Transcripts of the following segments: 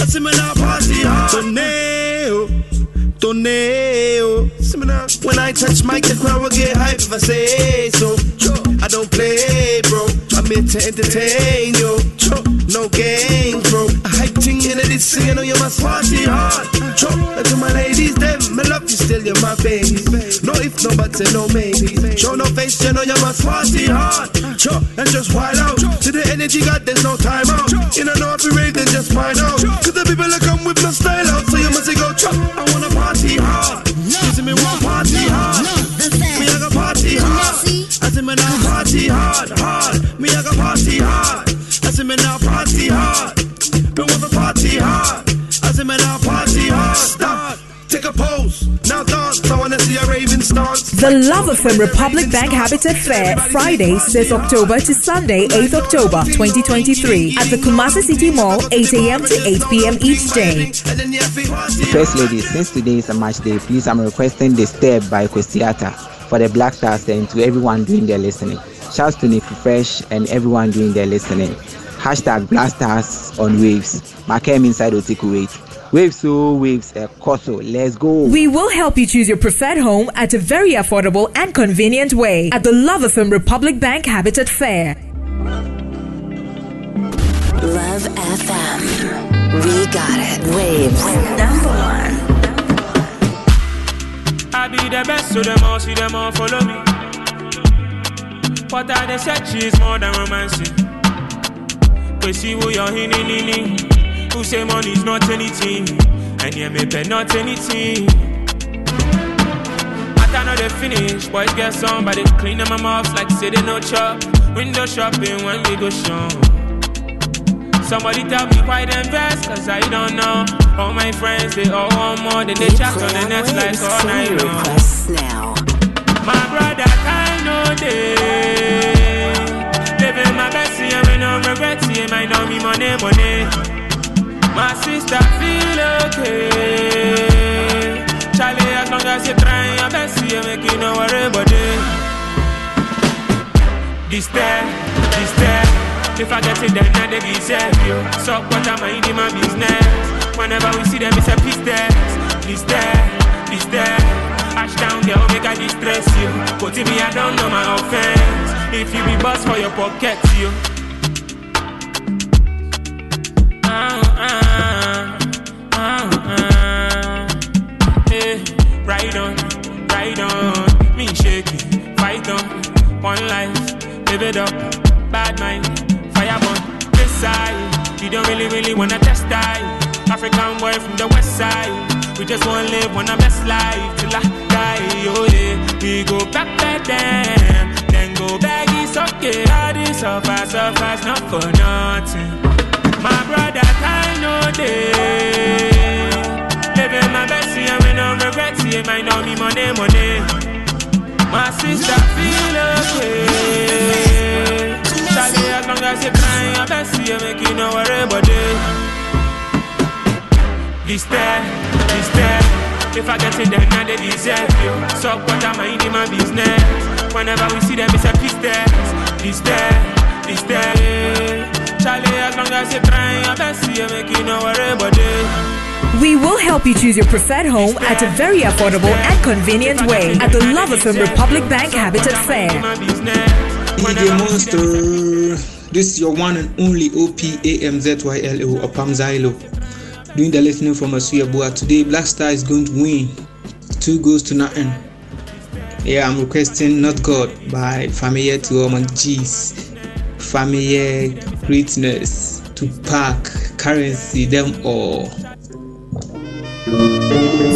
I see me now party hard. Tornado, oh. tornado. Oh. See. When I touch mic, the crowd will get hype if I say so. I don't play, bro. I'm here to entertain you. No game, bro. I hype ting in this singing, know you must party hard. And to my ladies, them, my love you still, you're my baby. No if, no but, no maybe. Show no face, you know you must party hard. And just wild out. To the energy, God, there's no time out. You don't know if you rave, then just find The Love FM Republic Bank Habitat Fair, Friday 6 October to Sunday 8th October 2023 at the Kumasi City Mall, 8 a.m. to 8 p.m. each day. First lady, since today is a match day, please I'm requesting the step by Kosiata for the Black Stars and to everyone doing their listening. Shouts to Nick Fresh and everyone doing their listening. Hashtag Black Stars on Waves. Makem inside Otiku Wait. Waves so waves eh, a Koso. Let's go. We will help you choose your preferred home at a very affordable and convenient way at the Love FM Republic Bank Habitat Fair. Love FM. We got it. Waves. Number one. I be the best, so them all see them all follow me. But I they said she's more than romancing. We see who you're in, Who say money's not anything, and yeah, me pay not anything. I know they finish, boys get some, but they clean them mouths like say they no chop. Window shopping when we go shop. Somebody tell me why them best, cause I don't know. All my friends, they all want more, then they chat on the next like all night long. now. My brother, I know they living my best, yeah, we no regret, yeah, might know me money, money. My sister feel okay. Charlie, as long as you try your best, you make you no worry about it. This there, this there. If I get it, then I they deserve you. So what am I in my business? Whenever we see them, it's a piece there. This there, this there. Ash down, girl, make I distress you. But if me, I don't know my offense. If you be boss for your pocket, you. Uh-huh. Ride on, on. Me fight on. One life, it up. Bad fire burn. Don't really, really wanna test die. African boy from the west side. We just wanna live our best life till I die. Oh yeah, we go back then, go. All this not for nothing. My brother, I know they living my best, yeah, we no regrets, yeah, might know me money, money. My sister feel okay. Charlie, as long as you try your best, yeah, make you no worry about it. This there, this there. If I get it, then I they deserve you. So what am I in my business? Whenever we see them, it's a piece there. This there, this there. Charlie, as long as you try your best, yeah, make you no worry about it. We will help you choose your preferred home at a very affordable and convenient way at the Love FM Republic Bank Habitat Fair. DJ Monster. This is your one and only OPAMZYLO Opam Zylo. Doing the listening from Asuya Boa. Today, Black Star is going to win. Two goals to nothing. Yeah, I'm requesting Not God by Familiar to all my G's. Familiar greatness to pack currency them all.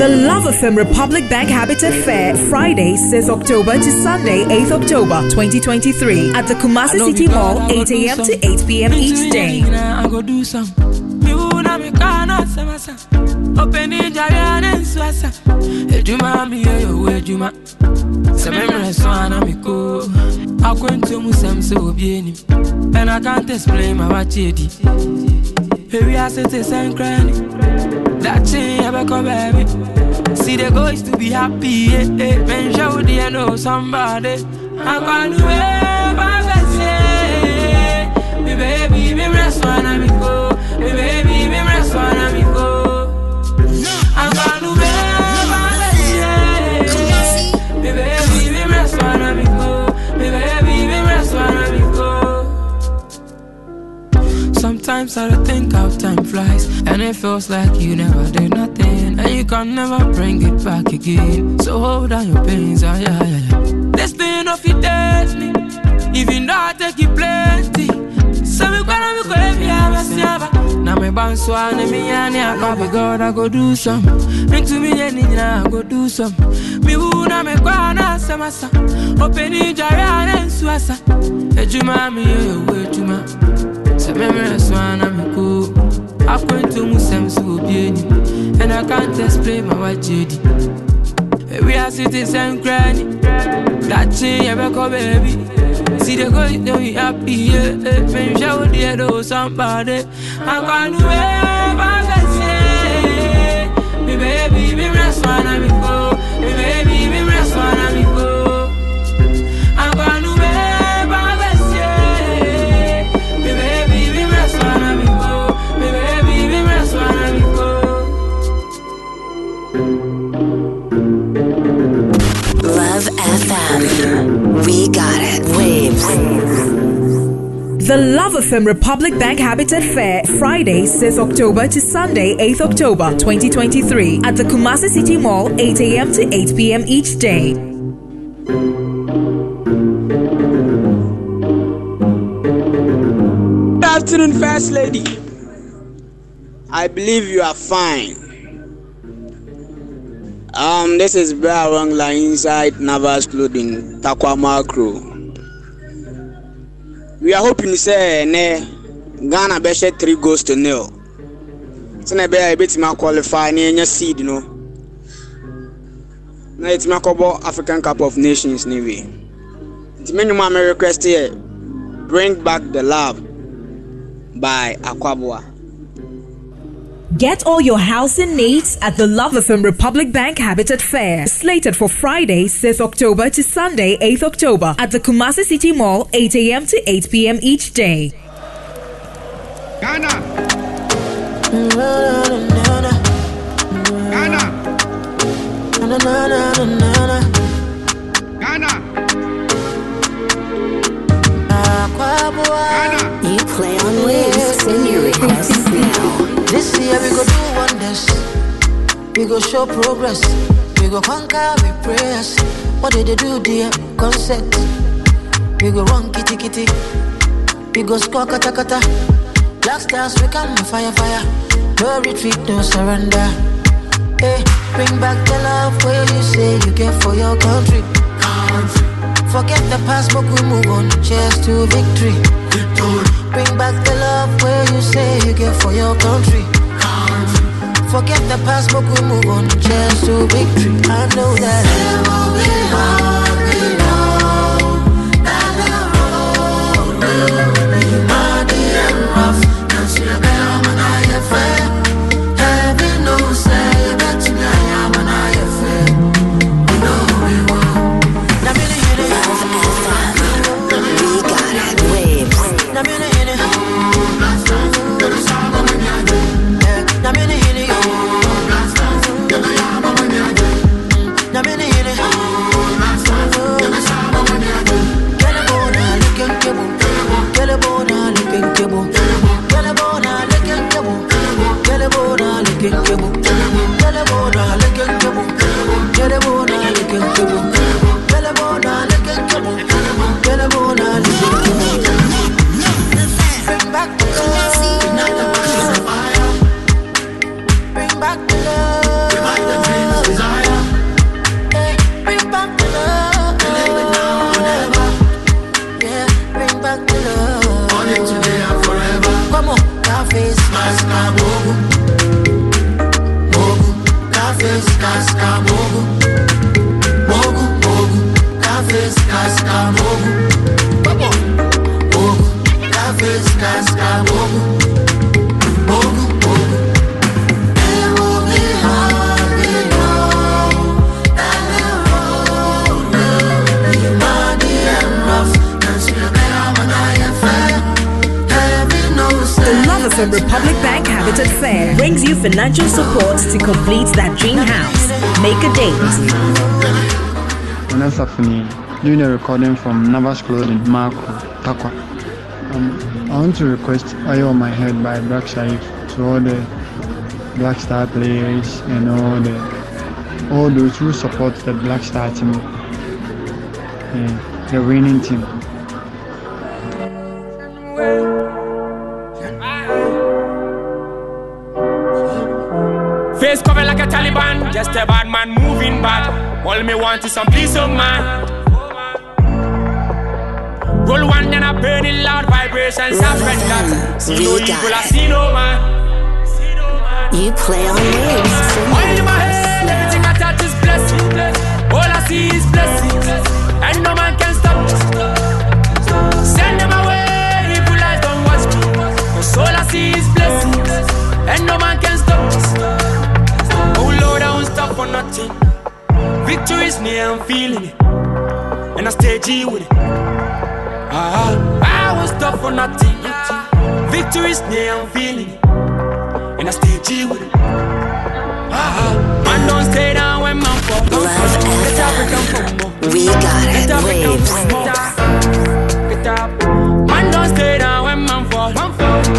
The Love FM Republic Bank Habitat Fair, Friday 6 October to Sunday 8 October 2023 at the Kumasi City Mall, 8 a.m. to 8 p.m. each day. I go do some. Me una me kana samasa. Open it jaya nen swasa. Ejuma mi yo ejuma. Sememre swana mi ko. Akwento mu sem se obi enim. And I can't explain my wachedi. Here I sit is and cranny. That thing ever come baby. See the goals to be happy. Eh, eh. Men show the know somebody. I'm gonna wait my best. eh. Me baby, me rest one and me go. Me baby, me rest one and flies, and it feels like you never did nothing, and you can never bring it back again. So hold on your pains, ah, yeah, yeah, yeah. This thing of it dates me, even though I take it plenty. So we gonna be to have a. Now me bounce one and me and ya Baby God I go do some Into me and I go do some Me who na me kwana samasa Open in jari and swasa Ejuma me yo way juma Se me me swana me ko Akwento mu so And I can't explain my what jedi We are citizens granny That chin you baby See the girl, you be happy, yeah. The head of somebody. I'm going to ever say, me baby, me rest one me go. Me baby, rest me go. FM Republic Bank Habitat Fair, Friday, 6th October to Sunday, 8th October 2023, at the Kumasi City Mall, 8 a.m. to 8 p.m. each day. Good afternoon, First Lady. I believe you are fine. Um, this is Bear Wangla inside Navas Clothing, Tarkwa Macro. We are hoping say ne Ghana bɛhyɛ three goals to nil. Sɛnɛ bɛyɛ ebetumi qualify ne enya seed no. Na yɛtumi akɔbɔ African Cup of Nations ne wi. Nti me nnwuma a request yɛ bring back the love by Akwabua. Get all your housing needs at the Love FM Republic Bank Habitat Fair, slated for Friday, 6th October to Sunday, 8th October at the Kumasi City Mall, 8 a.m. to 8 p.m. each day. Ghana. Ghana. We go show progress. We go conquer with prayers. What did they do, dear? Concept. We go run kitty kitty. We go score kata kata. Black stars we come fire fire. No retreat, no surrender. Hey, bring back the love where you say you care for your country. country. Forget the past, but we move on. Cheers to victory. victory. Bring back the love where you say you care for your country. Forget the past, but we move on. Cheers to victory. I know that it will be hard. Love. Come on, cafes, casca, mogu. Mogu, cafes, casca, mogu. Mogu, mogu, cafes, casca, mogu. Come on, mogu, cafes, casca, FM Republic Bank Habitat Fair brings you financial support to complete that dream house. Make a date. Vanessa doing a recording from Navas Clothing, Marco, Tarkwa. Um, I want to request Oil on My Head by Black Sherif. to all the Black Star players and all the all those who support the Black Star team, the winning team. A bad man moving bad. All me want is some peace of mind. Roll one then I burn it loud, vibrations and that. Hmm. See no evil, I see no man. You play on waves. Is I'm feeling it. And I stay G with it. Ah, I won't stop for nothing. Victory is near, I'm feeling it. And I stay G with it. Ah, man, don't stay down when man fall. Get up and come for more. We got it. Get up and come Waves. for more. Get up. Man, don't stay down when man fall.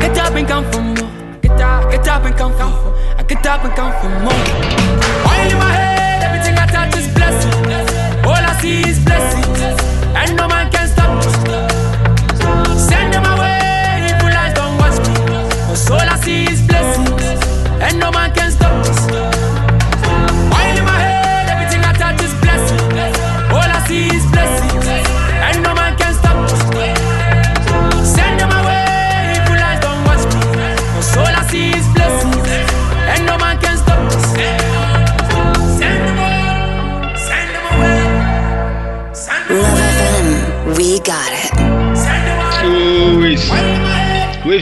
Get up and come for more. Get up, get up and come for more. I get up and come for more.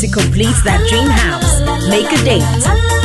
to complete that dream house. Make a date.